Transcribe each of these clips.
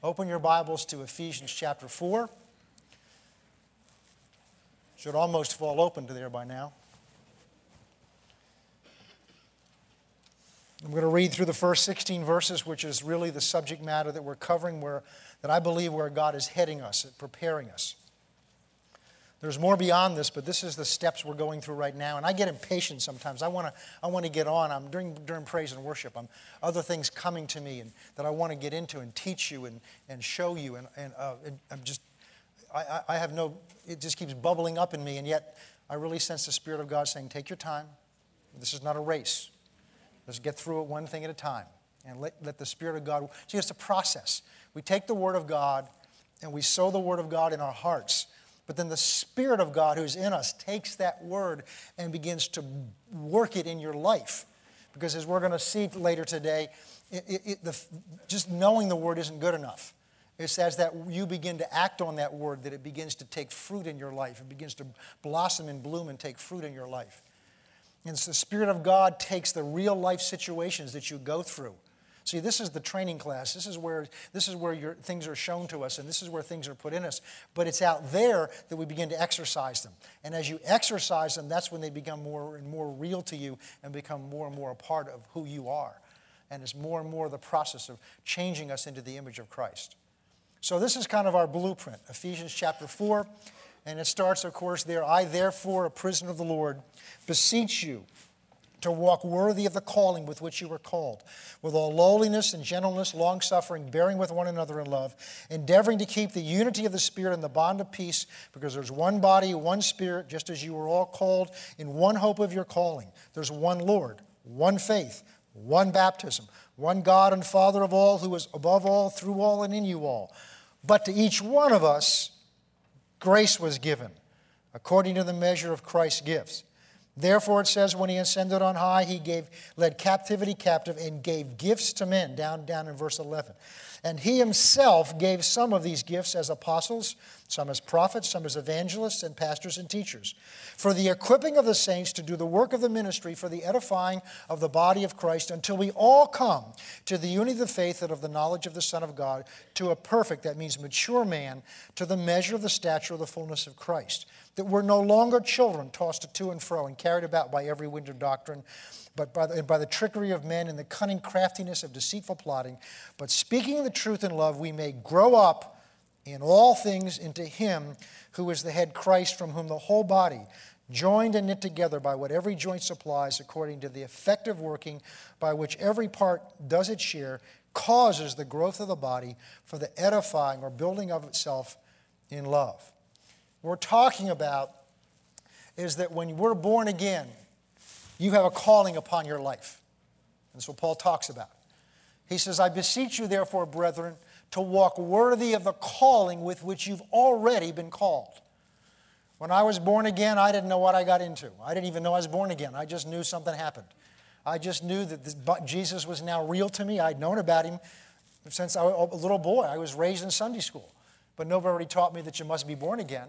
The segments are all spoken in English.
Open your Bibles to Ephesians chapter 4. Should almost fall open to there by now. I'm going to read through the first 16 verses, which is really the subject matter that we're covering, where, that I believe where God is heading us, preparing us. There's more beyond this, but this is the steps we're going through right now. And I get impatient sometimes. I want to I want to get on. I'm during, during praise and worship. I'm other things coming to me and that I want to get into and teach you and, and show you. And, and, uh, and I'm just, I, I have no, it just keeps bubbling up in me. And yet I really sense the Spirit of God saying, take your time. This is not a race. Let's get through it one thing at a time. And let, let the Spirit of God, see, it's a process. We take the Word of God and we sow the Word of God in our hearts but then the Spirit of God who's in us takes that word and begins to work it in your life. Because as we're going to see later today, it, it, it, the, just knowing the word isn't good enough. It's as that you begin to act on that word that it begins to take fruit in your life. It begins to blossom and bloom and take fruit in your life. And so the Spirit of God takes the real life situations that you go through See, this is the training class. This is where, this is where your, things are shown to us, and this is where things are put in us. But it's out there that we begin to exercise them. And as you exercise them, that's when they become more and more real to you and become more and more a part of who you are. And it's more and more the process of changing us into the image of Christ. So, this is kind of our blueprint Ephesians chapter 4. And it starts, of course, there I, therefore, a prisoner of the Lord, beseech you to walk worthy of the calling with which you were called, with all lowliness and gentleness, long suffering, bearing with one another in love, endeavoring to keep the unity of the Spirit in the bond of peace, because there's one body, one Spirit, just as you were all called in one hope of your calling. There's one Lord, one faith, one baptism, one God and Father of all, who is above all, through all, and in you all. But to each one of us, grace was given, according to the measure of Christ's gifts. Therefore, it says, when he ascended on high, he gave, led captivity captive and gave gifts to men, down, down in verse 11. And he himself gave some of these gifts as apostles, some as prophets, some as evangelists, and pastors and teachers, for the equipping of the saints to do the work of the ministry, for the edifying of the body of Christ, until we all come to the unity of the faith and of the knowledge of the Son of God, to a perfect, that means mature man, to the measure of the stature of the fullness of Christ that we're no longer children tossed to and fro and carried about by every wind of doctrine, but by the, by the trickery of men and the cunning craftiness of deceitful plotting. But speaking the truth in love, we may grow up in all things into Him who is the head Christ, from whom the whole body, joined and knit together by what every joint supplies, according to the effective working by which every part does its share, causes the growth of the body for the edifying or building of itself in love What we're talking about is that when we're born again, you have a calling upon your life. That's what Paul talks about. He says, I beseech you, therefore, brethren, to walk worthy of the calling with which you've already been called. When I was born again, I didn't know what I got into. I didn't even know I was born again. I just knew something happened. I just knew that this, Jesus was now real to me. I'd known about him since I was a little boy. I was raised in Sunday school, but nobody taught me that you must be born again.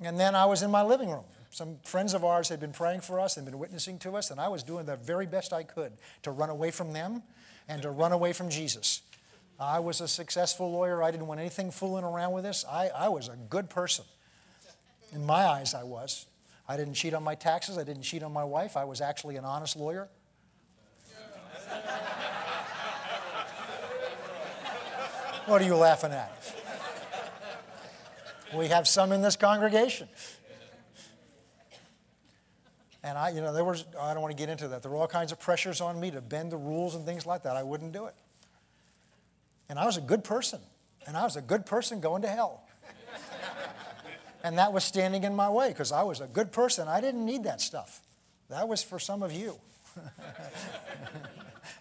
And then I was in my living room. Some friends of ours had been praying for us and been witnessing to us, and I was doing the very best I could to run away from them and to run away from Jesus. I was a successful lawyer. I didn't want anything fooling around with this. I, I was a good person. In my eyes, I was. I didn't cheat on my taxes. I didn't cheat on my wife. I was actually an honest lawyer. what are you laughing at? We have some in this congregation. And I, you know, there was, I don't want to get into that. There were all kinds of pressures on me to bend the rules and things like that. I wouldn't do it. And I was a good person. And I was a good person going to hell. and that was standing in my way because I was a good person. I didn't need that stuff. That was for some of you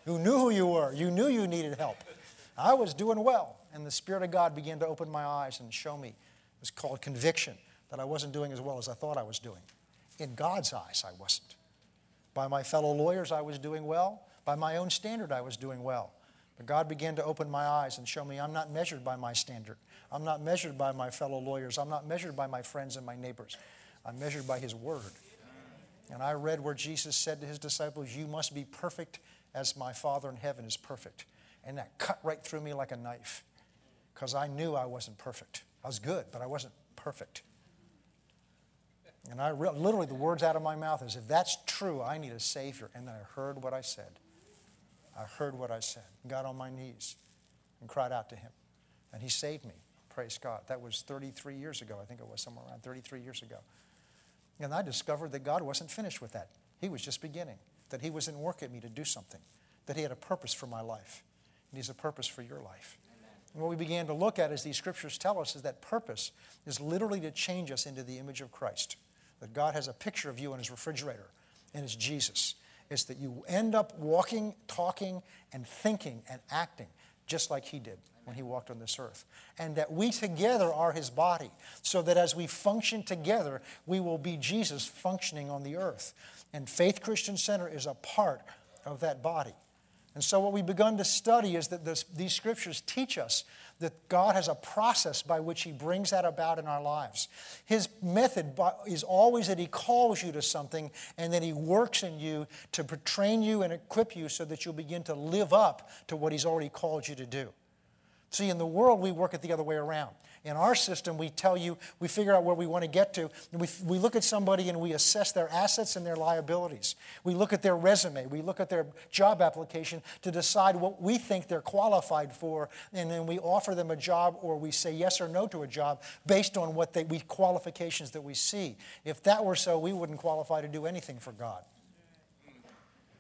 who knew who you were. You knew you needed help. I was doing well. And the Spirit of God began to open my eyes and show me It was called conviction that I wasn't doing as well as I thought I was doing. In God's eyes, I wasn't. By my fellow lawyers, I was doing well. By my own standard, I was doing well. But God began to open my eyes and show me I'm not measured by my standard. I'm not measured by my fellow lawyers. I'm not measured by my friends and my neighbors. I'm measured by His Word. And I read where Jesus said to His disciples, You must be perfect as my Father in heaven is perfect. And that cut right through me like a knife. because I knew I wasn't perfect. I was good, but I wasn't perfect. And I re- literally, the words out of my mouth is, if that's true, I need a Savior. And then I heard what I said. I heard what I said, got on my knees, and cried out to Him. And He saved me. Praise God. That was 33 years ago. I think it was somewhere around 33 years ago. And I discovered that God wasn't finished with that. He was just beginning, that He was in work at me to do something, that He had a purpose for my life, and He's a purpose for your life. And what we began to look at, as these scriptures tell us, is that purpose is literally to change us into the image of Christ. That God has a picture of you in His refrigerator, and it's Jesus. It's that you end up walking, talking, and thinking and acting just like He did when he walked on this earth. And that we together are his body, so that as we function together, we will be Jesus functioning on the earth. And Faith Christian Center is a part of that body. And so, what we've begun to study is that this, these scriptures teach us that God has a process by which He brings that about in our lives. His method is always that He calls you to something and then He works in you to train you and equip you so that you'll begin to live up to what He's already called you to do. See, in the world, we work it the other way around. In our system, we tell you, we figure out where we want to get to, and we, we look at somebody and we assess their assets and their liabilities. We look at their resume, we look at their job application to decide what we think they're qualified for, and then we offer them a job or we say yes or no to a job based on what they, we, qualifications that we see. If that were so, we wouldn't qualify to do anything for God.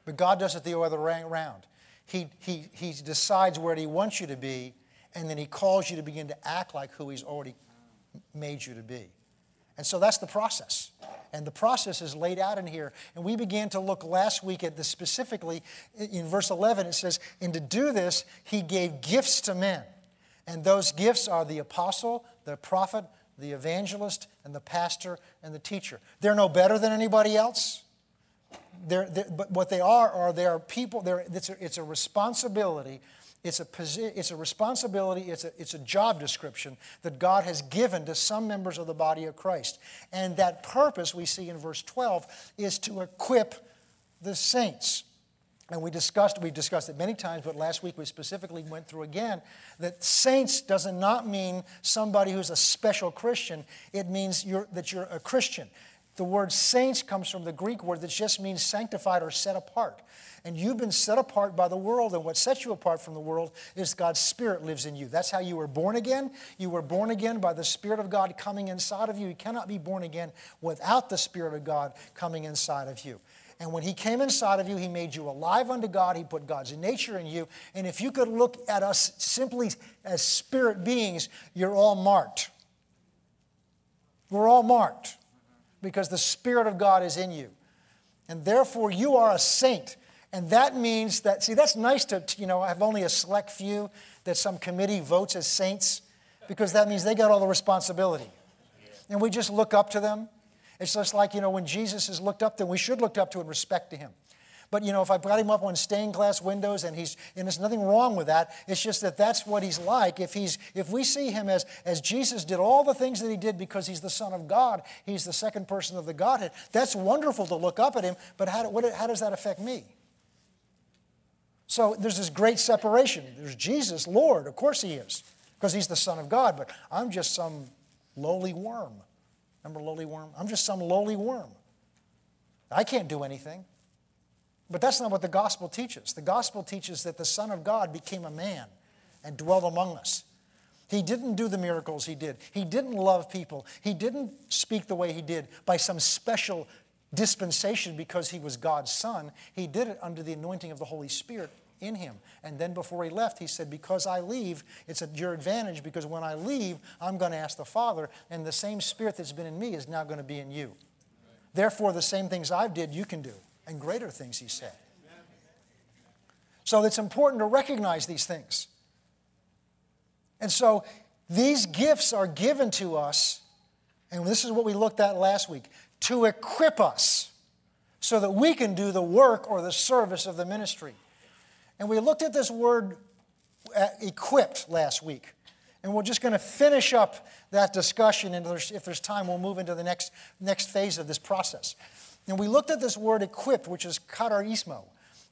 But God does it the other way around. He, he, he decides where He wants you to be and then he calls you to begin to act like who he's already made you to be. And so that's the process. And the process is laid out in here. And we began to look last week at this specifically. In verse 11, it says, And to do this, he gave gifts to men. And those gifts are the apostle, the prophet, the evangelist, and the pastor and the teacher. They're no better than anybody else. They're, they're, but what they are are they are people. It's a, it's a responsibility it's a, it's a responsibility, it's a, it's a job description that God has given to some members of the body of Christ. And that purpose, we see in verse 12, is to equip the saints. And we discussed, we've discussed it many times, but last week we specifically went through again that saints does not mean somebody who's a special Christian. It means you're, that you're a Christian. The word saints comes from the Greek word that just means sanctified or set apart. And you've been set apart by the world, and what sets you apart from the world is God's Spirit lives in you. That's how you were born again. You were born again by the Spirit of God coming inside of you. You cannot be born again without the Spirit of God coming inside of you. And when He came inside of you, He made you alive unto God. He put God's nature in you. And if you could look at us simply as spirit beings, you're all marked. We're all marked because the Spirit of God is in you. And therefore, you are a saint. And that means that, see, that's nice to, you know, have only a select few that some committee votes as saints because that means they got all the responsibility. And we just look up to them. It's just like, you know, when Jesus is looked up to, we should look up to and respect to him. But, you know, if I brought him up on stained glass windows and he's, and there's nothing wrong with that, it's just that that's what he's like. If, he's, if we see him as, as Jesus did all the things that he did because he's the Son of God, he's the second person of the Godhead, that's wonderful to look up at him, but how, what, how does that affect me? So there's this great separation. There's Jesus, Lord, of course he is, because he's the Son of God, but I'm just some lowly worm. Remember lowly worm? I'm just some lowly worm. I can't do anything. But that's not what the gospel teaches. The gospel teaches that the Son of God became a man and dwelt among us. He didn't do the miracles he did. He didn't love people. He didn't speak the way he did by some special dispensation because he was God's son. He did it under the anointing of the Holy Spirit in him. And then before he left, he said, Because I leave, it's at your advantage because when I leave, I'm going to ask the Father, and the same Spirit that's been in me is now going to be in you. Therefore, the same things I've did, you can do, and greater things, he said. So it's important to recognize these things. And so these gifts are given to us, and this is what we looked at last week to equip us so that we can do the work or the service of the ministry. And we looked at this word uh, equipped last week. And we're just going to finish up that discussion. And if there's time, we'll move into the next, next phase of this process. And we looked at this word equipped, which is katarismo,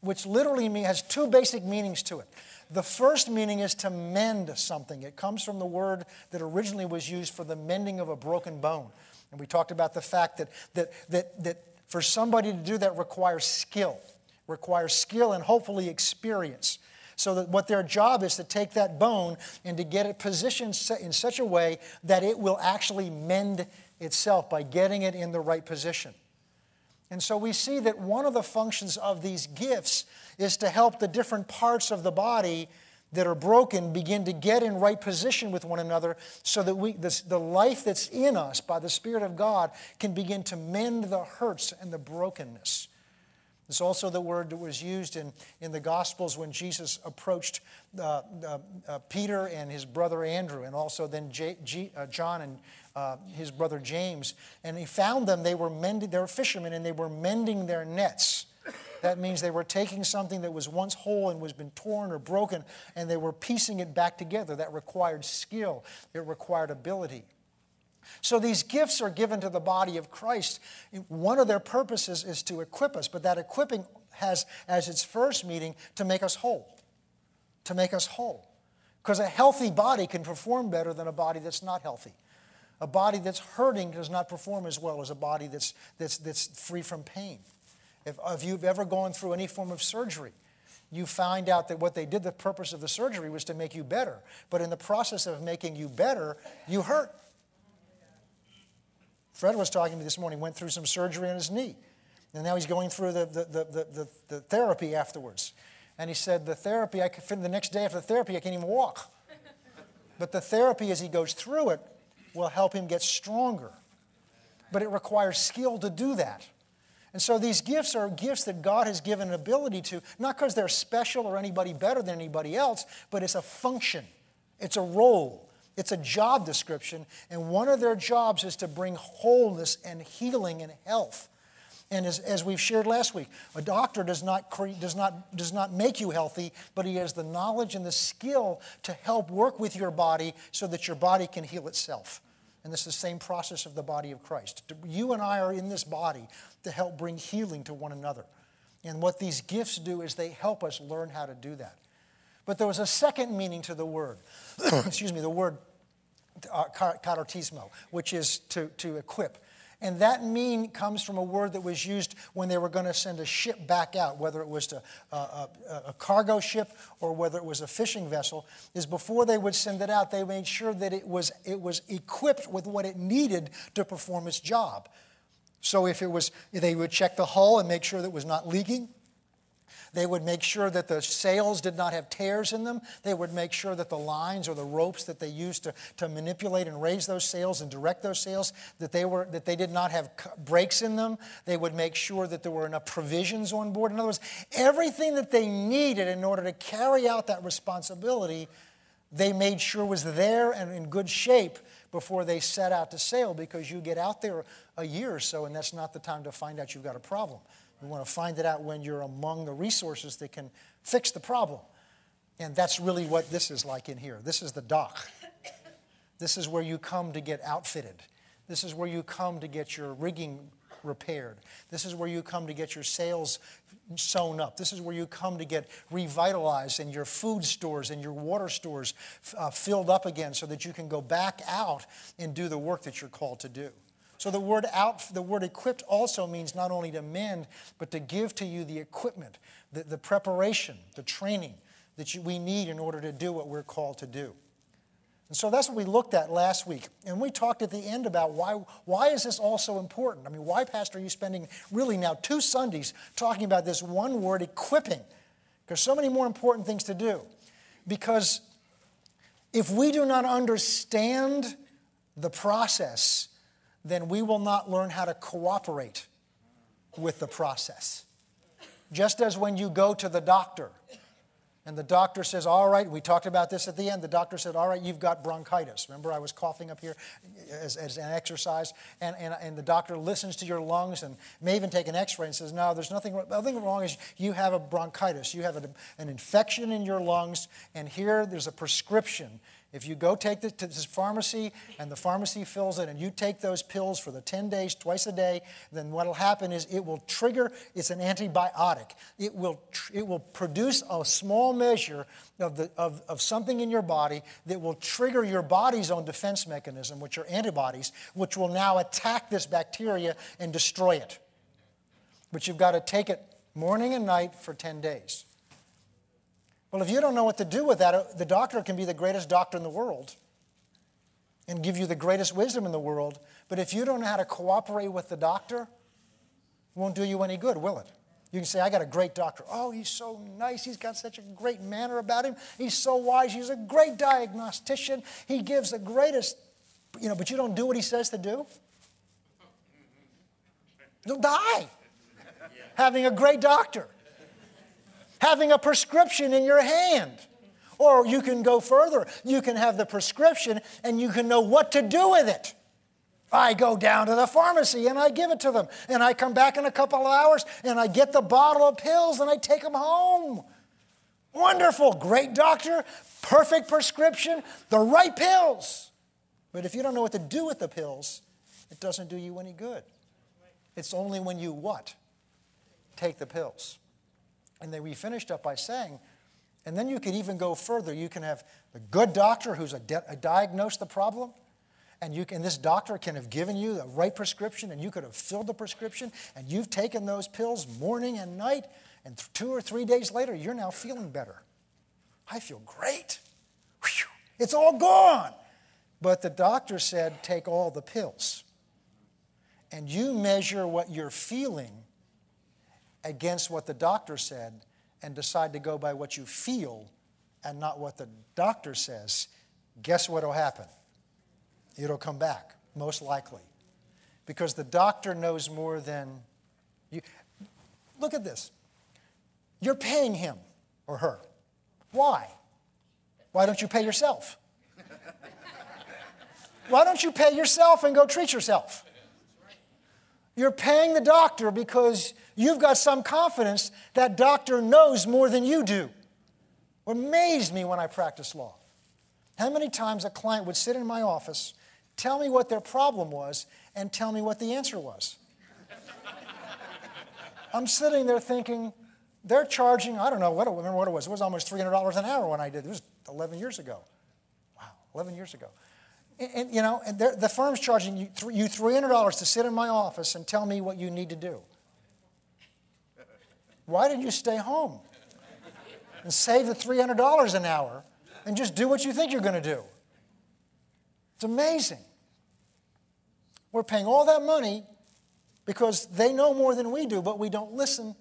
which literally has two basic meanings to it. The first meaning is to mend something. It comes from the word that originally was used for the mending of a broken bone. And we talked about the fact that, that, that, that for somebody to do that requires skill, requires skill and hopefully experience. So that what their job is to take that bone and to get it positioned in such a way that it will actually mend itself by getting it in the right position. And so we see that one of the functions of these gifts is to help the different parts of the body that are broken begin to get in right position with one another so that we, this, the life that's in us by the Spirit of God can begin to mend the hurts and the brokenness. It's also the word that was used in, in the Gospels when Jesus approached uh, uh, uh, Peter and his brother Andrew, and also then J, G, uh, John and uh, his brother James. And he found them, they were mending, they were fishermen, and they were mending their nets. That means they were taking something that was once whole and was been torn or broken, and they were piecing it back together. That required skill, it required ability. So these gifts are given to the body of Christ. One of their purposes is to equip us, but that equipping has as its first meaning to make us whole. To make us whole. Because a healthy body can perform better than a body that's not healthy. A body that's hurting does not perform as well as a body that's, that's, that's free from pain. If, if you've ever gone through any form of surgery, you find out that what they did, the purpose of the surgery was to make you better. But in the process of making you better, you hurt. Fred was talking to me this morning, went through some surgery on his knee. And now he's going through the, the, the, the, the therapy afterwards. And he said, The therapy, I could, the next day after the therapy, I can't even walk. But the therapy, as he goes through it, will help him get stronger. But it requires skill to do that. And so these gifts are gifts that God has given an ability to, not because they're special or anybody better than anybody else, but it's a function, it's a role. It's a job description, and one of their jobs is to bring wholeness and healing and health. And as, as we've shared last week, a doctor does not, cre- does, not, does not make you healthy, but he has the knowledge and the skill to help work with your body so that your body can heal itself. And this is the same process of the body of Christ. You and I are in this body to help bring healing to one another. And what these gifts do is they help us learn how to do that. But there was a second meaning to the word. Excuse me, the word uh, which is to, to equip. And that mean comes from a word that was used when they were going to send a ship back out, whether it was to, uh, a, a, cargo ship or whether it was a fishing vessel, is before they would send it out, they made sure that it was, it was equipped with what it needed to perform its job. So if it was, they would check the hull and make sure that it was not leaking. They would make sure that the sails did not have tears in them. They would make sure that the lines or the ropes that they used to, to manipulate and raise those sails and direct those sails, that they, were, that they did not have breaks in them. They would make sure that there were enough provisions on board. In other words, everything that they needed in order to carry out that responsibility, they made sure was there and in good shape before they set out to sail because you get out there a year or so and that's not the time to find out you've got a problem. You want to find it out when you're among the resources that can fix the problem. And that's really what this is like in here. This is the dock. This is where you come to get outfitted. This is where you come to get your rigging repaired. This is where you come to get your sails sewn up. This is where you come to get revitalized and your food stores and your water stores uh, filled up again so that you can go back out and do the work that you're called to do. So the word out, the word equipped also means not only to mend, but to give to you the equipment, the, the preparation, the training that you, we need in order to do what we're called to do. And so that's what we looked at last week. And we talked at the end about why, why is this all so important? I mean, why, Pastor, are you spending really now two Sundays talking about this one word, equipping? There's so many more important things to do. Because if we do not understand the process, then we will not learn how to cooperate with the process. Just as when you go to the doctor, And the doctor says, All right, we talked about this at the end. The doctor said, All right, you've got bronchitis. Remember, I was coughing up here as, as an exercise. And, and, and the doctor listens to your lungs and may even take an x ray and says, No, there's nothing, wrong. nothing wrong. Is you have a bronchitis. You have a, an infection in your lungs. And here there's a prescription if you go take this to this pharmacy and the pharmacy fills it and you take those pills for the 10 days, twice a day, then what will happen is it will trigger, it's an antibiotic. It will, it will produce a small measure of, the, of, of something in your body that will trigger your body's own defense mechanism, which are antibodies, which will now attack this bacteria and destroy it. But you've got to take it morning and night for 10 days. Well, if you don't know what to do with that, uh, the doctor can be the greatest doctor in the world and give you the greatest wisdom in the world. But if you don't know how to cooperate with the doctor, it won't do you any good, will it? You can say, I got a great doctor. Oh, he's so nice. He's got such a great manner about him. He's so wise. He's a great diagnostician. He gives the greatest, you know, but you don't do what he says to do. You'll die having a great doctor having a prescription in your hand. Or you can go further. You can have the prescription and you can know what to do with it. I go down to the pharmacy and I give it to them. And I come back in a couple of hours and I get the bottle of pills and I take them home. Wonderful, great doctor, perfect prescription, the right pills. But if you don't know what to do with the pills, it doesn't do you any good. It's only when you what? Take the pills. And then we finished up by saying, and then you could even go further. You can have the good doctor who's a, di- a diagnosed the problem, and you can, this doctor can have given you the right prescription, and you could have filled the prescription, and you've taken those pills morning and night, and th- two or three days later, you're now feeling better. I feel great. Whew, it's all gone. But the doctor said, take all the pills. And you measure what you're feeling against what the doctor said and decide to go by what you feel and not what the doctor says, guess what will happen? It'll come back, most likely. Because the doctor knows more than you. Look at this. You're paying him or her. Why? Why don't you pay yourself? Why don't you pay yourself and go treat yourself? You're paying the doctor because you've got some confidence that doctor knows more than you do. It amazed me when I practiced law. How many times a client would sit in my office, tell me what their problem was, and tell me what the answer was. I'm sitting there thinking, they're charging, I don't know, what, remember what it was. It was almost $300 an hour when I did. It was 11 years ago. Wow, 11 years ago. And, and you know, and the firm's charging you, you $300 to sit in my office and tell me what you need to do. Why didn't you stay home and save the $300 an hour and just do what you think you're going to do? It's amazing. We're paying all that money because they know more than we do, but we don't listen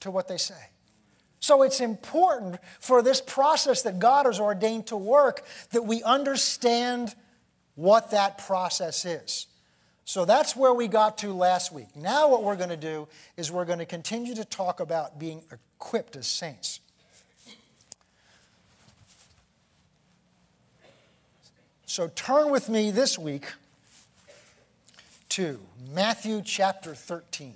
to what they say. So it's important for this process that God has ordained to work that we understand what that process is. So that's where we got to last week. Now, what we're going to do is we're going to continue to talk about being equipped as saints. So turn with me this week to Matthew chapter 13.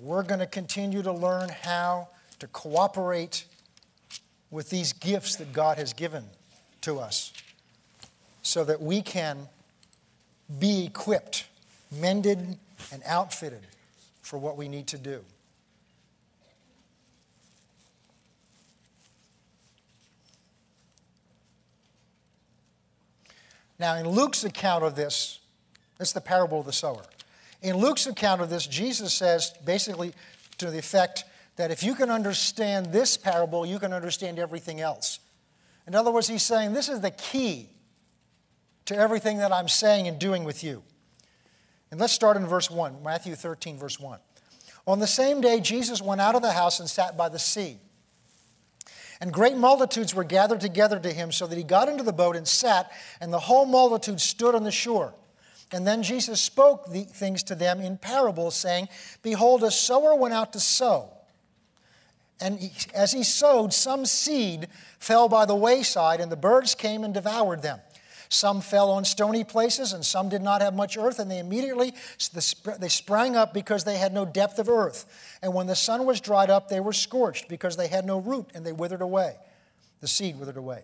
We're going to continue to learn how to cooperate with these gifts that God has given to us so that we can be equipped, mended, and outfitted for what we need to do. Now, in Luke's account of this, it's the parable of the sower. In Luke's account of this, Jesus says basically to the effect that if you can understand this parable, you can understand everything else. In other words, he's saying this is the key to everything that I'm saying and doing with you. And let's start in verse 1, Matthew 13, verse 1. On the same day, Jesus went out of the house and sat by the sea. And great multitudes were gathered together to him, so that he got into the boat and sat, and the whole multitude stood on the shore. And then Jesus spoke the things to them in parables, saying, Behold, a sower went out to sow. And he, as he sowed, some seed fell by the wayside, and the birds came and devoured them. Some fell on stony places, and some did not have much earth, and they immediately they sprang up because they had no depth of earth. And when the sun was dried up, they were scorched because they had no root, and they withered away. The seed withered away.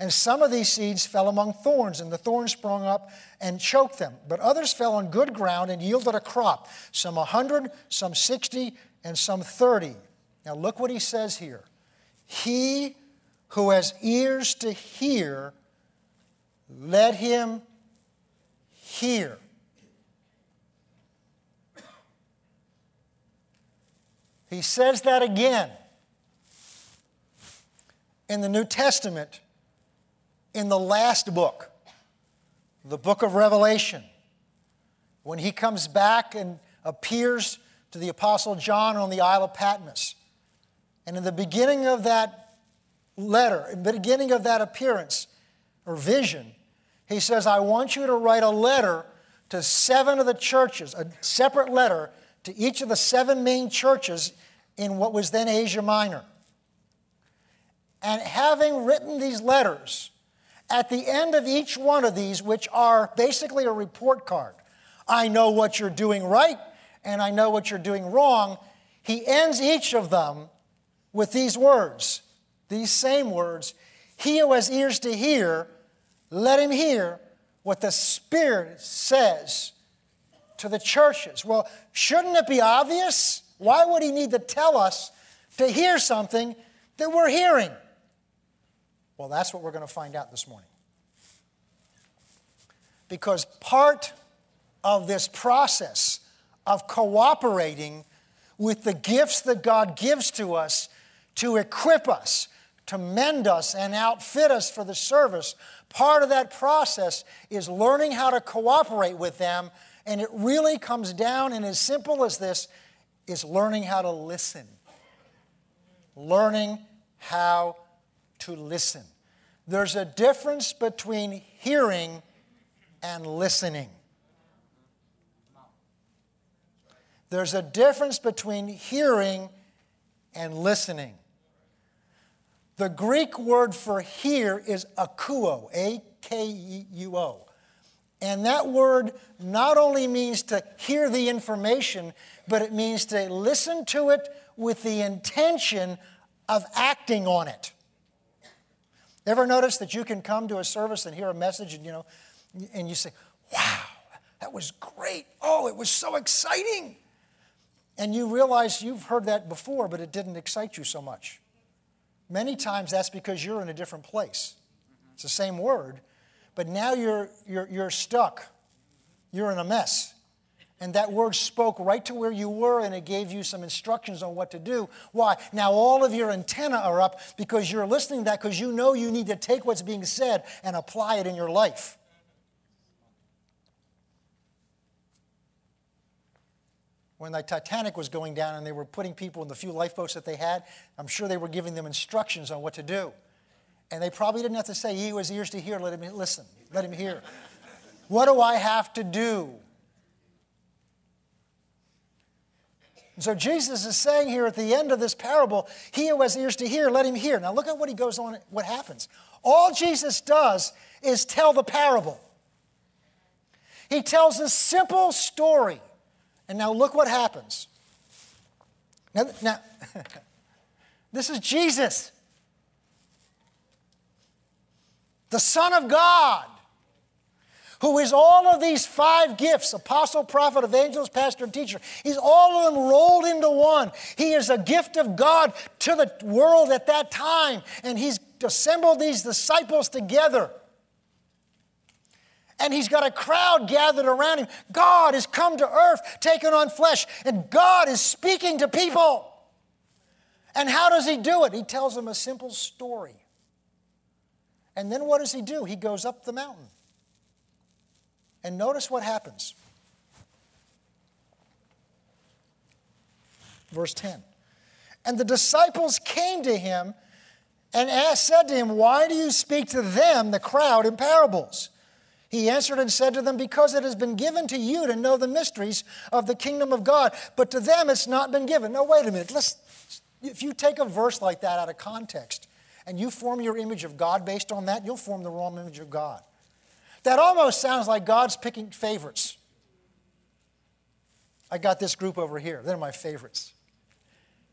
And some of these seeds fell among thorns, and the thorns sprung up and choked them. But others fell on good ground and yielded a crop, some a hundred, some sixty, and some thirty. Now look what he says here. He who has ears to hear, let him hear. He says that again in the New Testament in the last book, the book of Revelation, when he comes back and appears to the Apostle John on the Isle of Patmos. And in the beginning of that letter, in the beginning of that appearance or vision, he says, I want you to write a letter to seven of the churches, a separate letter to each of the seven main churches in what was then Asia Minor. And having written these letters, at the end of each one of these, which are basically a report card, I know what you're doing right and I know what you're doing wrong. He ends each of them with these words, these same words He who has ears to hear, let him hear what the Spirit says to the churches. Well, shouldn't it be obvious? Why would he need to tell us to hear something that we're hearing? Well, that's what we're going to find out this morning. Because part of this process of cooperating with the gifts that God gives to us to equip us, to mend us, and outfit us for the service, part of that process is learning how to cooperate with them. And it really comes down, and as simple as this, is learning how to listen. Learning how to listen. There's a difference between hearing and listening. There's a difference between hearing and listening. The Greek word for hear is akuo, A K U O. And that word not only means to hear the information, but it means to listen to it with the intention of acting on it. Ever notice that you can come to a service and hear a message and you know, and you say, wow, that was great. Oh, it was so exciting. And you realize you've heard that before, but it didn't excite you so much. Many times that's because you're in a different place. It's the same word, but now you're, you're, you're stuck. You're in a mess. And that word spoke right to where you were and it gave you some instructions on what to do. Why? Now all of your antenna are up because you're listening to that because you know you need to take what's being said and apply it in your life. When the Titanic was going down and they were putting people in the few lifeboats that they had, I'm sure they were giving them instructions on what to do. And they probably didn't have to say, He who has ears to hear, let him listen, let him hear. what do I have to do? And so Jesus is saying here at the end of this parable, he who has ears to hear, let him hear. Now look at what he goes on, what happens. All Jesus does is tell the parable. He tells a simple story. And now look what happens. Now, now this is Jesus, the Son of God who is all of these five gifts apostle, prophet, evangelist, pastor, and teacher. He's all of them rolled into one. He is a gift of God to the world at that time, and he's assembled these disciples together. And he's got a crowd gathered around him. God has come to earth, taken on flesh, and God is speaking to people. And how does he do it? He tells them a simple story. And then what does he do? He goes up the mountain. And notice what happens. Verse 10. And the disciples came to him and asked, said to him, Why do you speak to them, the crowd, in parables? He answered and said to them, Because it has been given to you to know the mysteries of the kingdom of God, but to them it's not been given. Now, wait a minute. Let's, if you take a verse like that out of context and you form your image of God based on that, you'll form the wrong image of God. That almost sounds like God's picking favorites. I got this group over here. They're my favorites.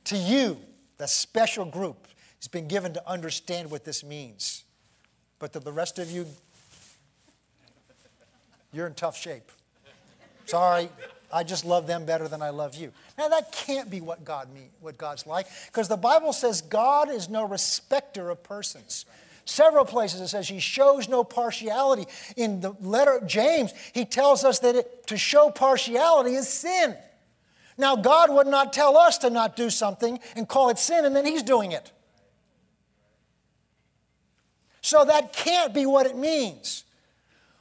To you, the special group has been given to understand what this means. But to the rest of you, you're in tough shape. Sorry, I just love them better than I love you. Now that can't be what God mean, what God's like, because the Bible says God is no respecter of persons. Several places it says he shows no partiality. In the letter James, he tells us that it, to show partiality is sin. Now, God would not tell us to not do something and call it sin, and then he's doing it. So that can't be what it means.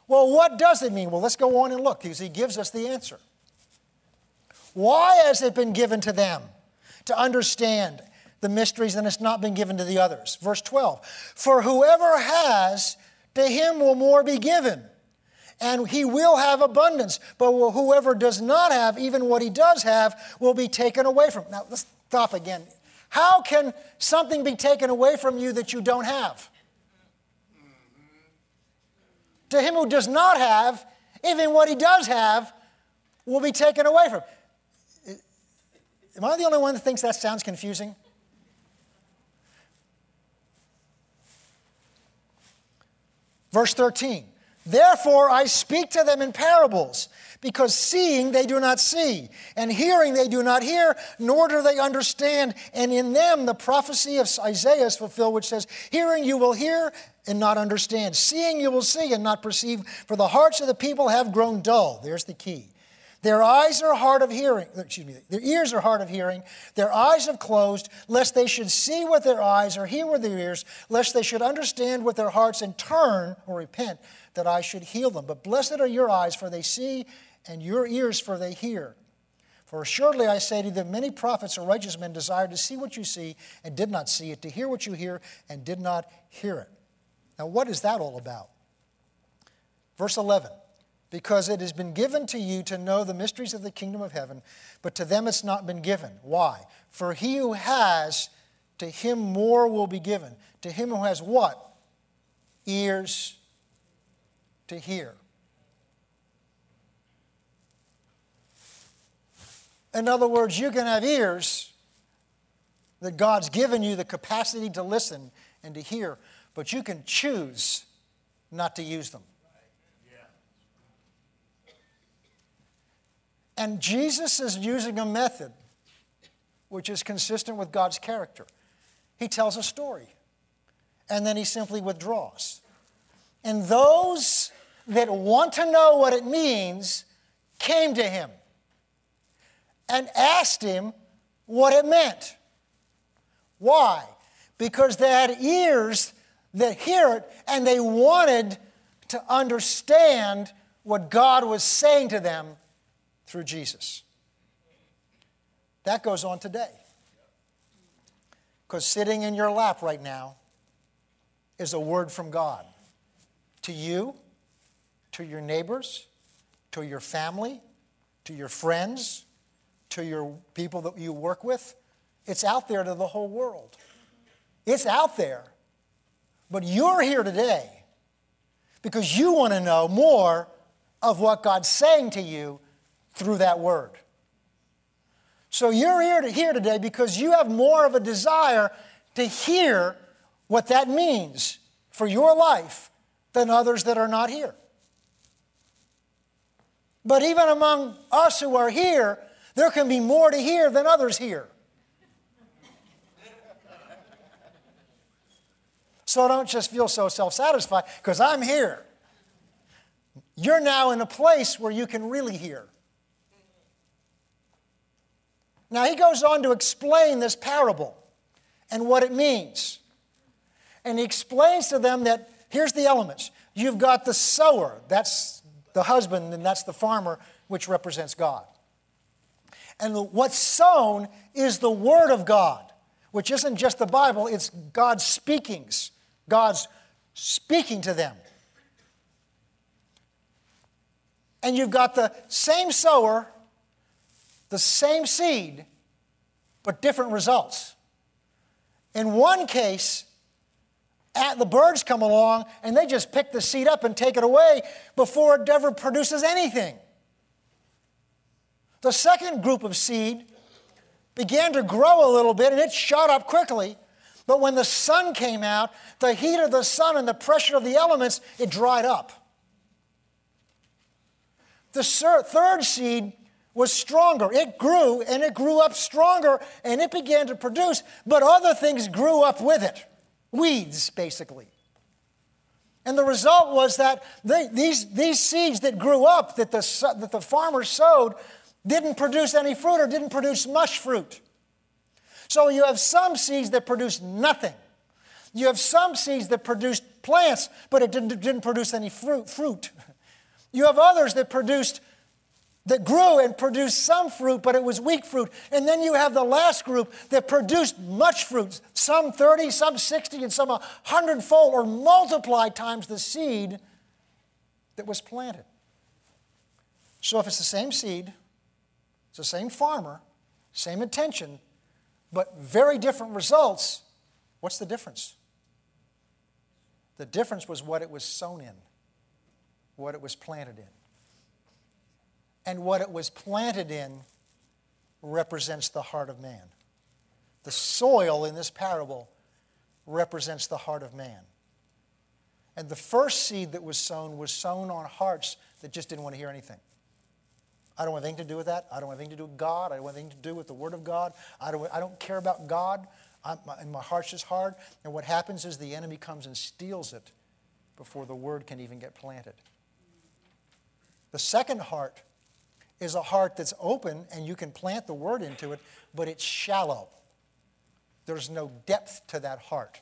Well, what does it mean? Well, let's go on and look because he gives us the answer. Why has it been given to them to understand the mysteries and it's not been given to the others? Verse 12 For whoever has, to him will more be given, and he will have abundance. But whoever does not have, even what he does have, will be taken away from. Now, let's stop again. How can something be taken away from you that you don't have? To him who does not have, even what he does have will be taken away from. Am I the only one that thinks that sounds confusing? Verse 13 Therefore I speak to them in parables, because seeing they do not see, and hearing they do not hear, nor do they understand. And in them the prophecy of Isaiah is fulfilled, which says, Hearing you will hear and not understand, seeing you will see and not perceive, for the hearts of the people have grown dull. There's the key. Their eyes are hard of hearing, excuse me, their ears are hard of hearing, their eyes have closed, lest they should see with their eyes or hear with their ears, lest they should understand with their hearts and turn or repent that I should heal them. But blessed are your eyes, for they see, and your ears, for they hear. For assuredly I say to you that many prophets or righteous men desired to see what you see and did not see it, to hear what you hear and did not hear it. Now, what is that all about? Verse 11 Because it has been given to you to know the mysteries of the kingdom of heaven, but to them it's not been given. Why? For he who has, to him more will be given. To him who has what? Ears to hear. In other words, you can have ears that God's given you the capacity to listen and to hear, but you can choose not to use them. And Jesus is using a method which is consistent with God's character. He tells a story, and then he simply withdraws. And those that want to know what it means came to him and asked him what it meant. Why? Because they had ears that hear it and they wanted to understand what God was saying to them through Jesus. That goes on today. Because sitting in your lap right now is a word from God to you to your neighbors, to your family, to your friends, to your people that you work with. It's out there to the whole world. It's out there. But you're here today because you want to know more of what God's saying to you through that word. So you're here, to, here today because you have more of a desire to hear what that means for your life than others that are not here. But even among us who are here, there can be more to hear than others hear. So don't just feel so self satisfied because I'm here. You're now in a place where you can really hear. Now, he goes on to explain this parable and what it means. And he explains to them that here's the elements you've got the sower, that's the husband, and that's the farmer, which represents God. And what's sown is the Word of God, which isn't just the Bible, it's God's speakings. God's speaking to them. and you've got the same sower, the same seed, but different results. In one case, the birds come along and they just pick the seed up and take it away before it ever produces anything. The second group of seed began to grow a little bit and it shot up quickly. But when the sun came out, the heat of the sun and the pressure of the elements, it dried up. The third seed was stronger. It grew and it grew up stronger and it began to produce, but other things grew up with it. Weeds, basically. And the result was that they, these, these seeds that grew up, that the, that the farmer sowed, didn't produce any fruit or didn't produce much fruit. So you have some seeds that produce nothing. You have some seeds that produced plants, but it didn't, didn't produce any fruit, fruit. You have others that produced that grew and produced some fruit, but it was weak fruit. And then you have the last group that produced much fruit, some 30, some 60, and some 100 fold or multiplied times the seed that was planted. So if it's the same seed, it's the same farmer, same intention, but very different results, what's the difference? The difference was what it was sown in, what it was planted in and what it was planted in represents the heart of man. The soil in this parable represents the heart of man. And the first seed that was sown was sown on hearts that just didn't want to hear anything. I don't want anything to do with that. I don't want anything to do with God. I don't want anything to do with the Word of God. I don't, I don't care about God. I'm, and my heart's just hard. And what happens is the enemy comes and steals it before the Word can even get planted. The second heart is a heart that's open and you can plant the word into it, but it's shallow. There's no depth to that heart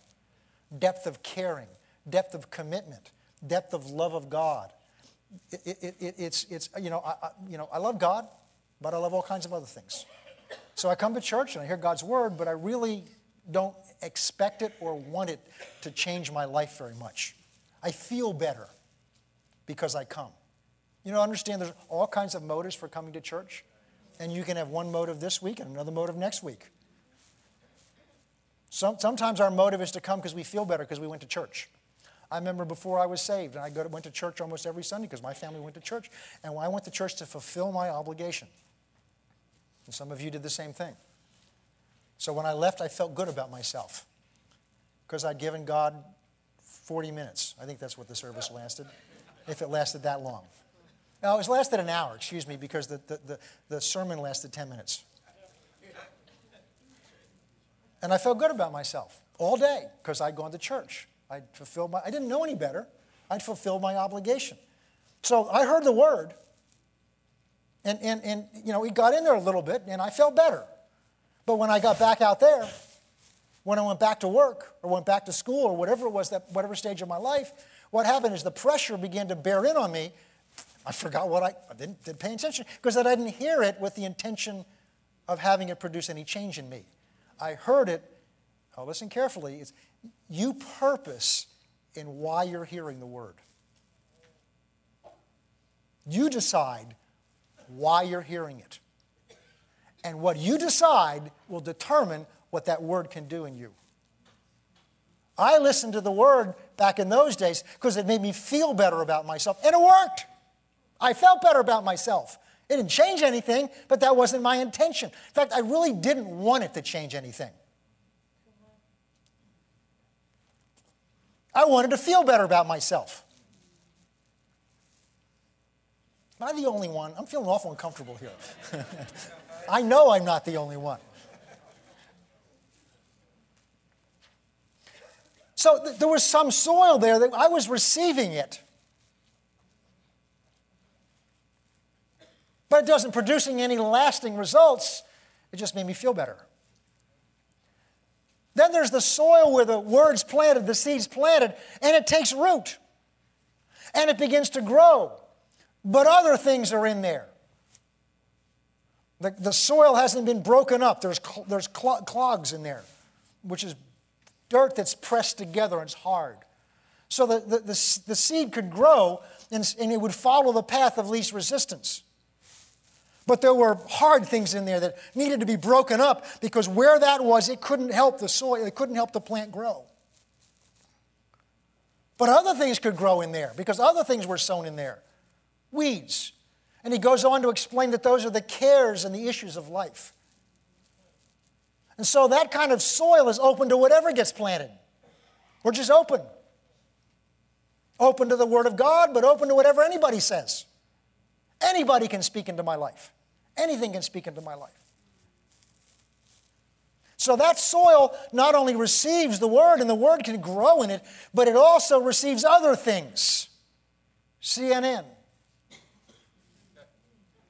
depth of caring, depth of commitment, depth of love of God. It, it, it, it's, it's, you know, I, I, you know, I love God, but I love all kinds of other things. So I come to church and I hear God's word, but I really don't expect it or want it to change my life very much. I feel better because I come. You know, understand there's all kinds of motives for coming to church. And you can have one motive this week and another motive next week. Some, sometimes our motive is to come because we feel better because we went to church. I remember before I was saved, and I to, went to church almost every Sunday because my family went to church. And I went to church to fulfill my obligation. And some of you did the same thing. So when I left, I felt good about myself because I'd given God 40 minutes. I think that's what the service lasted, if it lasted that long. No, it lasted an hour, excuse me, because the, the, the, the sermon lasted 10 minutes. And I felt good about myself all day because I'd gone to church. I'd fulfilled my, I didn't know any better. I'd fulfilled my obligation. So I heard the word, and, and, and you know, we got in there a little bit, and I felt better. But when I got back out there, when I went back to work or went back to school or whatever it was, that whatever stage of my life, what happened is the pressure began to bear in on me I forgot what I, I didn't, didn't pay attention because I didn't hear it with the intention of having it produce any change in me. I heard it, oh, listen carefully, it's you purpose in why you're hearing the word. You decide why you're hearing it. And what you decide will determine what that word can do in you. I listened to the word back in those days because it made me feel better about myself, and it worked. I felt better about myself. It didn't change anything, but that wasn't my intention. In fact, I really didn't want it to change anything. I wanted to feel better about myself. Am I the only one? I'm feeling awful uncomfortable here. I know I'm not the only one. So th- there was some soil there that I was receiving it. but it doesn't producing any lasting results. It just made me feel better. Then there's the soil where the word's planted, the seed's planted, and it takes root. And it begins to grow. But other things are in there. The, the soil hasn't been broken up, there's, cl- there's cl- clogs in there, which is dirt that's pressed together and it's hard. so that the, the, the seed could grow and, and it would follow the path of least resistance. But there were hard things in there that needed to be broken up because where that was, it couldn't help the soil, it couldn't help the plant grow. But other things could grow in there because other things were sown in there weeds. And he goes on to explain that those are the cares and the issues of life. And so that kind of soil is open to whatever gets planted. We're just open. Open to the Word of God, but open to whatever anybody says. Anybody can speak into my life. Anything can speak into my life. So that soil not only receives the Word and the Word can grow in it, but it also receives other things. CNN,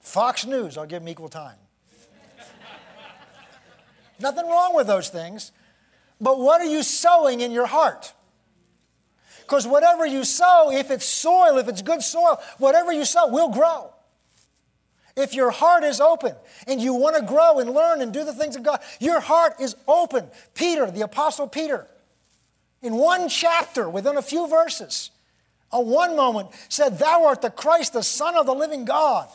Fox News, I'll give them equal time. Nothing wrong with those things. But what are you sowing in your heart? Because whatever you sow, if it's soil, if it's good soil, whatever you sow will grow. If your heart is open and you want to grow and learn and do the things of God, your heart is open. Peter, the Apostle Peter, in one chapter, within a few verses, a one moment said, Thou art the Christ, the Son of the living God.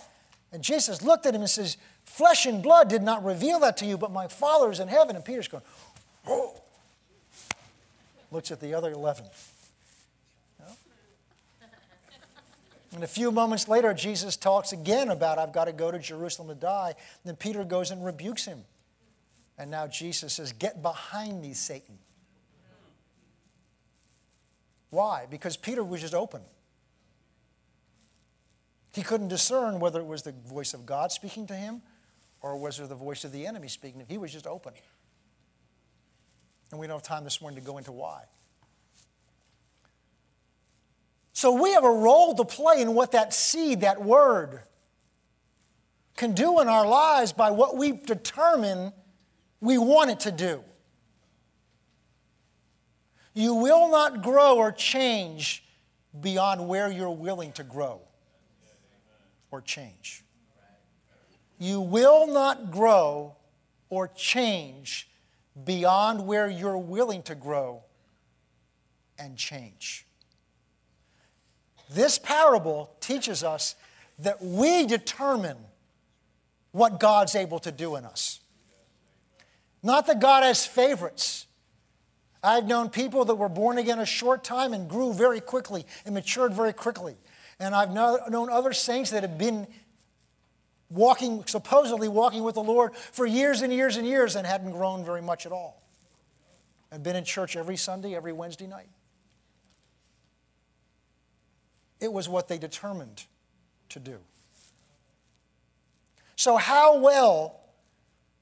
And Jesus looked at him and says, Flesh and blood did not reveal that to you, but my Father is in heaven. And Peter's going, Oh. Looks at the other 11. And a few moments later, Jesus talks again about, I've got to go to Jerusalem to die. Then Peter goes and rebukes him. And now Jesus says, Get behind me, Satan. Why? Because Peter was just open. He couldn't discern whether it was the voice of God speaking to him or was it the voice of the enemy speaking to him. He was just open. And we don't have time this morning to go into why. So we have a role to play in what that seed, that word, can do in our lives by what we determine we want it to do. You will not grow or change beyond where you're willing to grow or change. You will not grow or change beyond where you're willing to grow and change. This parable teaches us that we determine what God's able to do in us. Not that God has favorites. I've known people that were born again a short time and grew very quickly and matured very quickly. And I've known other saints that have been walking, supposedly walking with the Lord for years and years and years and hadn't grown very much at all. And been in church every Sunday, every Wednesday night. It was what they determined to do. So, how well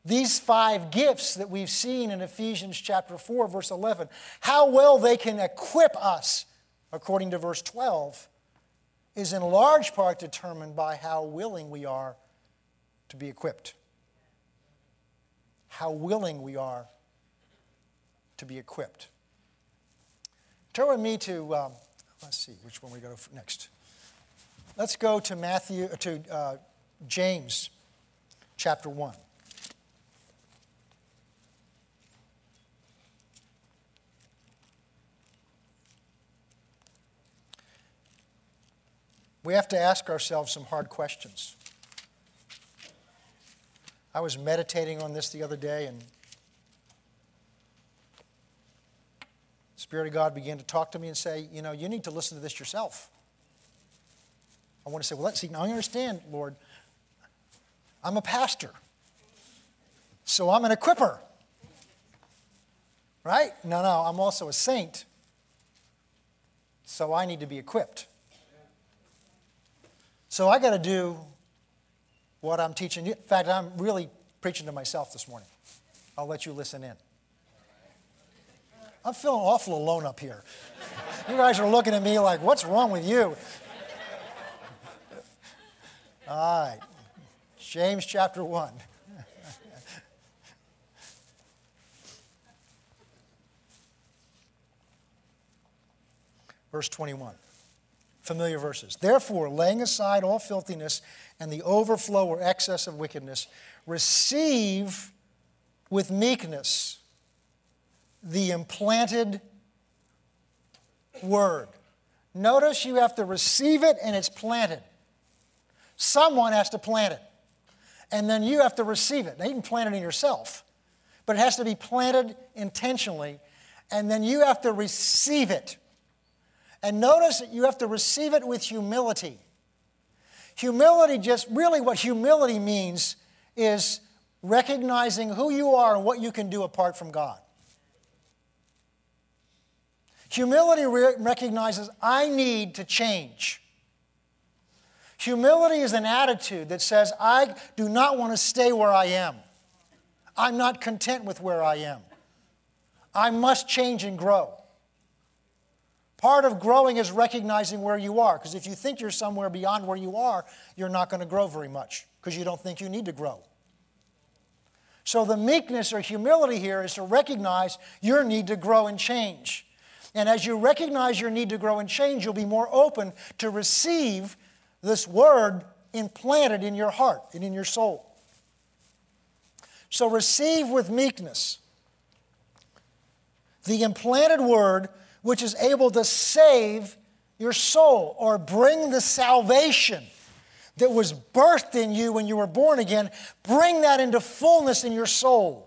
these five gifts that we've seen in Ephesians chapter 4, verse 11, how well they can equip us, according to verse 12, is in large part determined by how willing we are to be equipped. How willing we are to be equipped. Turn with me to um, Let's see which one we go to next. Let's go to Matthew uh, to uh, James chapter 1. We have to ask ourselves some hard questions. I was meditating on this the other day and Spirit of God began to talk to me and say, You know, you need to listen to this yourself. I want to say, Well, let's see. Now I understand, Lord. I'm a pastor, so I'm an equiper. Right? No, no, I'm also a saint, so I need to be equipped. So I got to do what I'm teaching you. In fact, I'm really preaching to myself this morning. I'll let you listen in. I'm feeling awful alone up here. You guys are looking at me like, what's wrong with you? All right. James chapter 1. Verse 21. Familiar verses. Therefore, laying aside all filthiness and the overflow or excess of wickedness, receive with meekness the implanted word. Notice you have to receive it and it's planted. Someone has to plant it. And then you have to receive it. Now, you can plant it in yourself, but it has to be planted intentionally. And then you have to receive it. And notice that you have to receive it with humility. Humility, just really what humility means is recognizing who you are and what you can do apart from God. Humility re- recognizes I need to change. Humility is an attitude that says, I do not want to stay where I am. I'm not content with where I am. I must change and grow. Part of growing is recognizing where you are, because if you think you're somewhere beyond where you are, you're not going to grow very much, because you don't think you need to grow. So the meekness or humility here is to recognize your need to grow and change. And as you recognize your need to grow and change, you'll be more open to receive this word implanted in your heart and in your soul. So receive with meekness the implanted word which is able to save your soul or bring the salvation that was birthed in you when you were born again, bring that into fullness in your soul.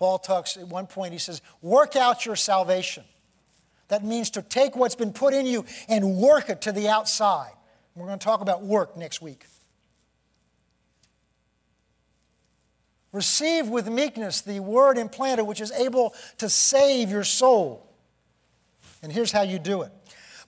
Paul talks at one point, he says, work out your salvation. That means to take what's been put in you and work it to the outside. We're going to talk about work next week. Receive with meekness the word implanted, which is able to save your soul. And here's how you do it.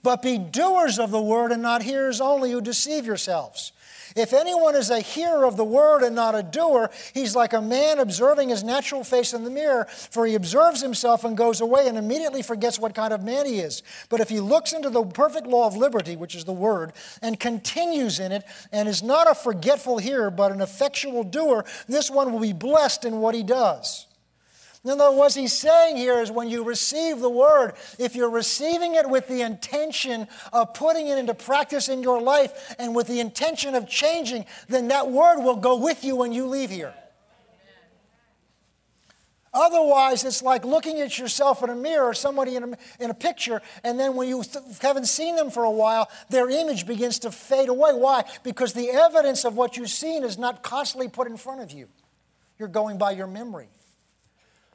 But be doers of the word and not hearers only who deceive yourselves. If anyone is a hearer of the word and not a doer, he's like a man observing his natural face in the mirror, for he observes himself and goes away and immediately forgets what kind of man he is. But if he looks into the perfect law of liberty, which is the word, and continues in it, and is not a forgetful hearer, but an effectual doer, this one will be blessed in what he does. Other words, what he's saying here is when you receive the word, if you're receiving it with the intention of putting it into practice in your life and with the intention of changing, then that word will go with you when you leave here. Otherwise, it's like looking at yourself in a mirror or somebody in a, in a picture, and then when you th- haven't seen them for a while, their image begins to fade away. Why? Because the evidence of what you've seen is not constantly put in front of you. You're going by your memory.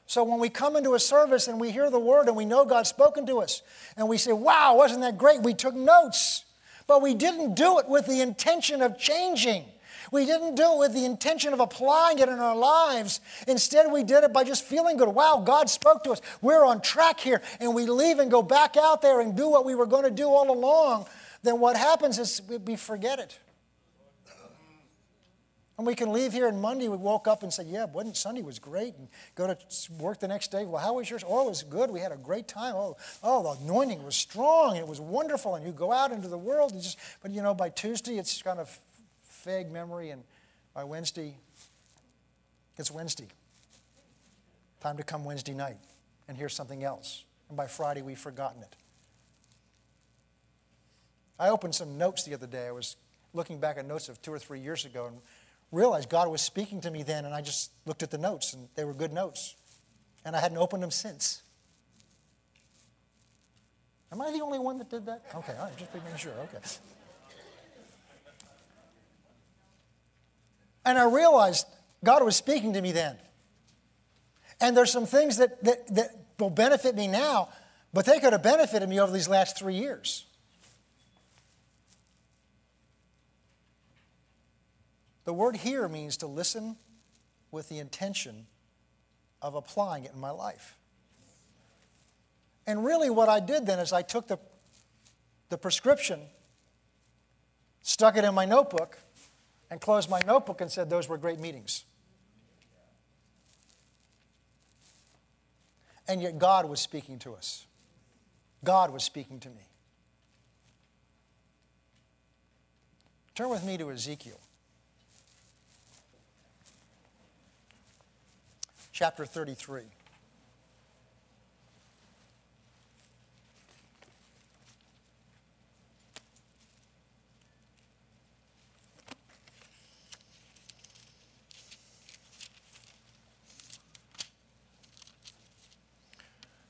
So when we come into a service and we hear the word and we know God's spoken to us, and we say, wow, wasn't that great? We took notes. But we didn't do it with the intention of changing. We didn't do it with the intention of applying it in our lives. Instead, we did it by just feeling good. Wow, God spoke to us. We're on track here. And we leave and go back out there and do what we were going to do all along. Then what happens is we forget it. And we can leave here and Monday we woke up and said, yeah, wasn't Sunday was great, and go to work the next day. Well, how was yours? Oh, it was good. We had a great time. Oh, oh, the anointing was strong. It was wonderful. And you go out into the world and just, but you know, by Tuesday it's kind of vague memory, and by Wednesday, it's Wednesday. Time to come Wednesday night and hear something else. And by Friday we've forgotten it. I opened some notes the other day. I was looking back at notes of two or three years ago and realized God was speaking to me then, and I just looked at the notes, and they were good notes. And I hadn't opened them since. Am I the only one that did that? Okay, all right, just making sure. Okay. And I realized God was speaking to me then. And there's some things that, that, that will benefit me now, but they could have benefited me over these last three years. The word here means to listen with the intention of applying it in my life. And really, what I did then is I took the, the prescription, stuck it in my notebook, and closed my notebook and said, Those were great meetings. And yet, God was speaking to us. God was speaking to me. Turn with me to Ezekiel. Chapter 33.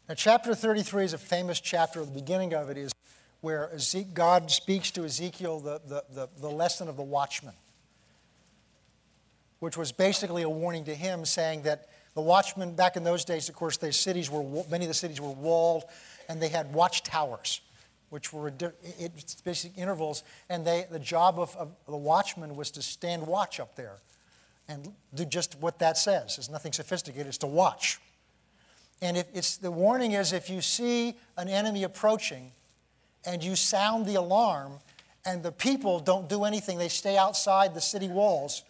Now, chapter 33 is a famous chapter. The beginning of it is where God speaks to Ezekiel the, the, the, the lesson of the watchman, which was basically a warning to him saying that the watchmen, back in those days, of course, the cities were, many of the cities were walled and they had watchtowers, which were basic intervals. And they, the job of, of the watchman was to stand watch up there and do just what that says. It's nothing sophisticated, it's to watch. And if it's, the warning is if you see an enemy approaching and you sound the alarm and the people don't do anything, they stay outside the city walls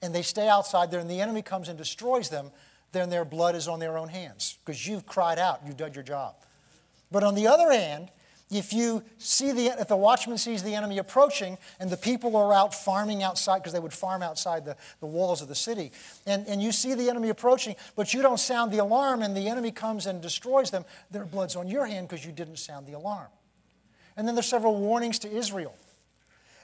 and they stay outside there and the enemy comes and destroys them, then their blood is on their own hands because you've cried out, you've done your job. But on the other hand, if you see the if the watchman sees the enemy approaching and the people are out farming outside because they would farm outside the, the walls of the city and, and you see the enemy approaching but you don't sound the alarm and the enemy comes and destroys them their blood's on your hand because you didn't sound the alarm. And then there's several warnings to israel.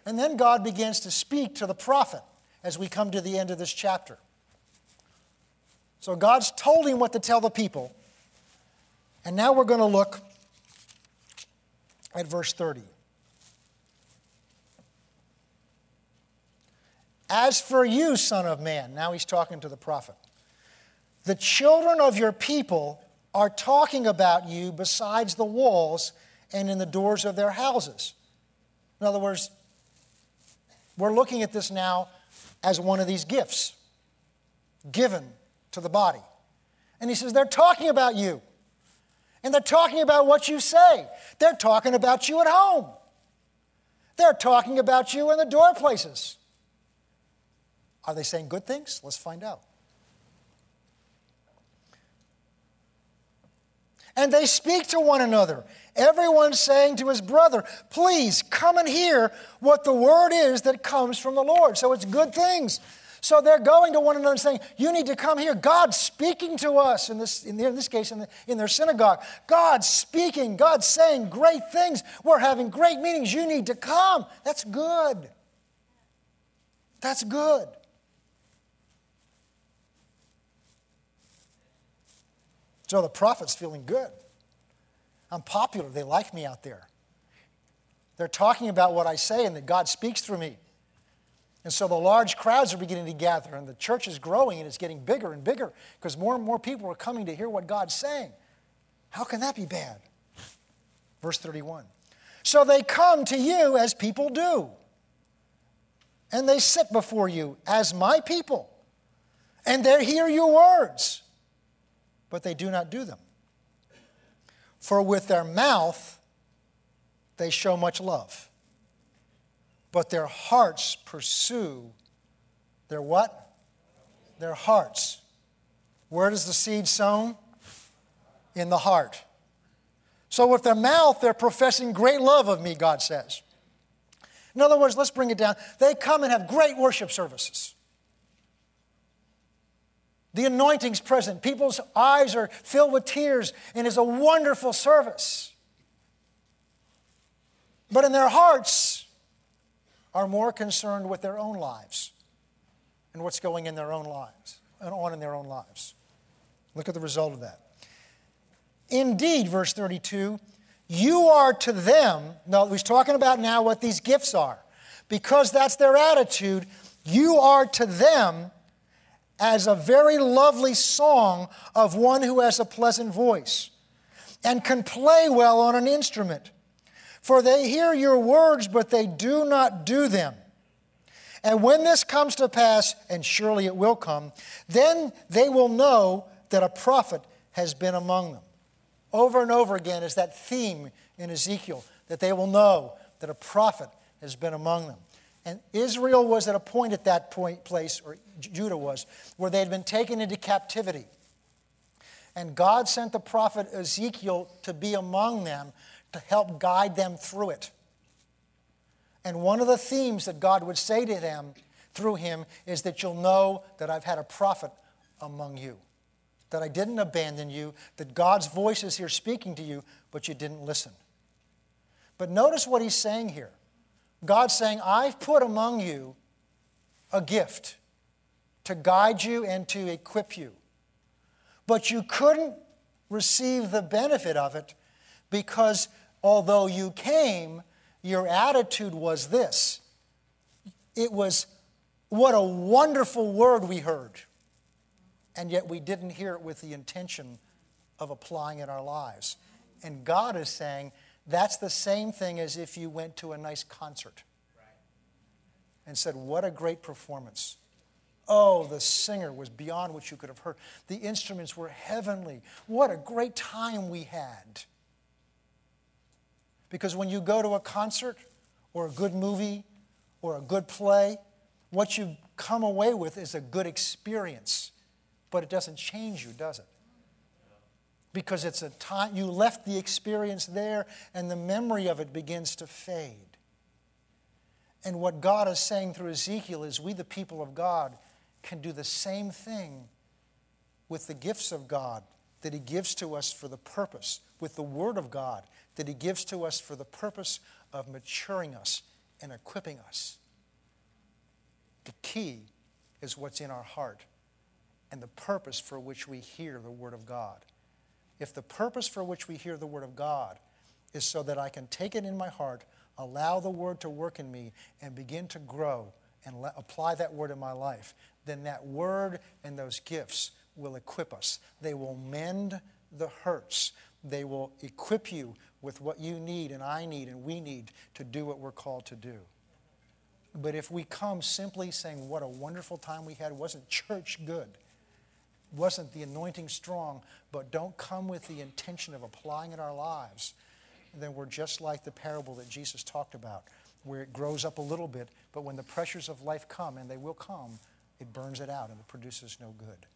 And then god begins to speak to the prophet as we come to the end of this chapter so god's told him what to tell the people and now we're going to look at verse 30. As for you, Son of Man, now he's talking to the prophet, the children of your people are talking about you besides the walls and in the doors of their houses. In other words, we're looking at this now as one of these gifts given to the body. And he says, they're talking about you. And they're talking about what you say. They're talking about you at home. They're talking about you in the door places. Are they saying good things? Let's find out. And they speak to one another. Everyone saying to his brother, Please come and hear what the word is that comes from the Lord. So it's good things. So they're going to one another and saying, You need to come here. God's speaking to us, in this, in this case, in, the, in their synagogue. God's speaking, God's saying great things. We're having great meetings. You need to come. That's good. That's good. So the prophet's feeling good. I'm popular. They like me out there. They're talking about what I say and that God speaks through me. And so the large crowds are beginning to gather, and the church is growing and it's getting bigger and bigger because more and more people are coming to hear what God's saying. How can that be bad? Verse 31. So they come to you as people do, and they sit before you as my people, and they hear your words, but they do not do them. For with their mouth they show much love but their hearts pursue their what? Their hearts. Where does the seed sown? In the heart. So with their mouth, they're professing great love of me, God says. In other words, let's bring it down. They come and have great worship services. The anointing's present. People's eyes are filled with tears, and it's a wonderful service. But in their hearts, are more concerned with their own lives and what's going in their own lives and on in their own lives. Look at the result of that. Indeed, verse 32, you are to them, now he's talking about now what these gifts are. Because that's their attitude, you are to them as a very lovely song of one who has a pleasant voice and can play well on an instrument. For they hear your words, but they do not do them. And when this comes to pass, and surely it will come, then they will know that a prophet has been among them. Over and over again is that theme in Ezekiel that they will know that a prophet has been among them. And Israel was at a point at that point place, or Judah was, where they had been taken into captivity. And God sent the prophet Ezekiel to be among them to help guide them through it. And one of the themes that God would say to them through him is that you'll know that I've had a prophet among you, that I didn't abandon you, that God's voice is here speaking to you, but you didn't listen. But notice what he's saying here. God's saying, I've put among you a gift to guide you and to equip you. But you couldn't receive the benefit of it because although you came, your attitude was this it was, what a wonderful word we heard. And yet we didn't hear it with the intention of applying it in our lives. And God is saying that's the same thing as if you went to a nice concert and said, What a great performance. Oh, the singer was beyond what you could have heard. The instruments were heavenly. What a great time we had. Because when you go to a concert or a good movie or a good play, what you come away with is a good experience. But it doesn't change you, does it? Because it's a time, you left the experience there and the memory of it begins to fade. And what God is saying through Ezekiel is we, the people of God, can do the same thing with the gifts of God that He gives to us for the purpose, with the Word of God that He gives to us for the purpose of maturing us and equipping us. The key is what's in our heart and the purpose for which we hear the Word of God. If the purpose for which we hear the Word of God is so that I can take it in my heart, allow the Word to work in me, and begin to grow and apply that Word in my life, then that Word and those gifts will equip us. They will mend the hurts. They will equip you with what you need and I need and we need to do what we're called to do. But if we come simply saying, What a wonderful time we had, wasn't church good? Wasn't the anointing strong? But don't come with the intention of applying it our lives, then we're just like the parable that Jesus talked about, where it grows up a little bit, but when the pressures of life come, and they will come, it burns it out and it produces no good.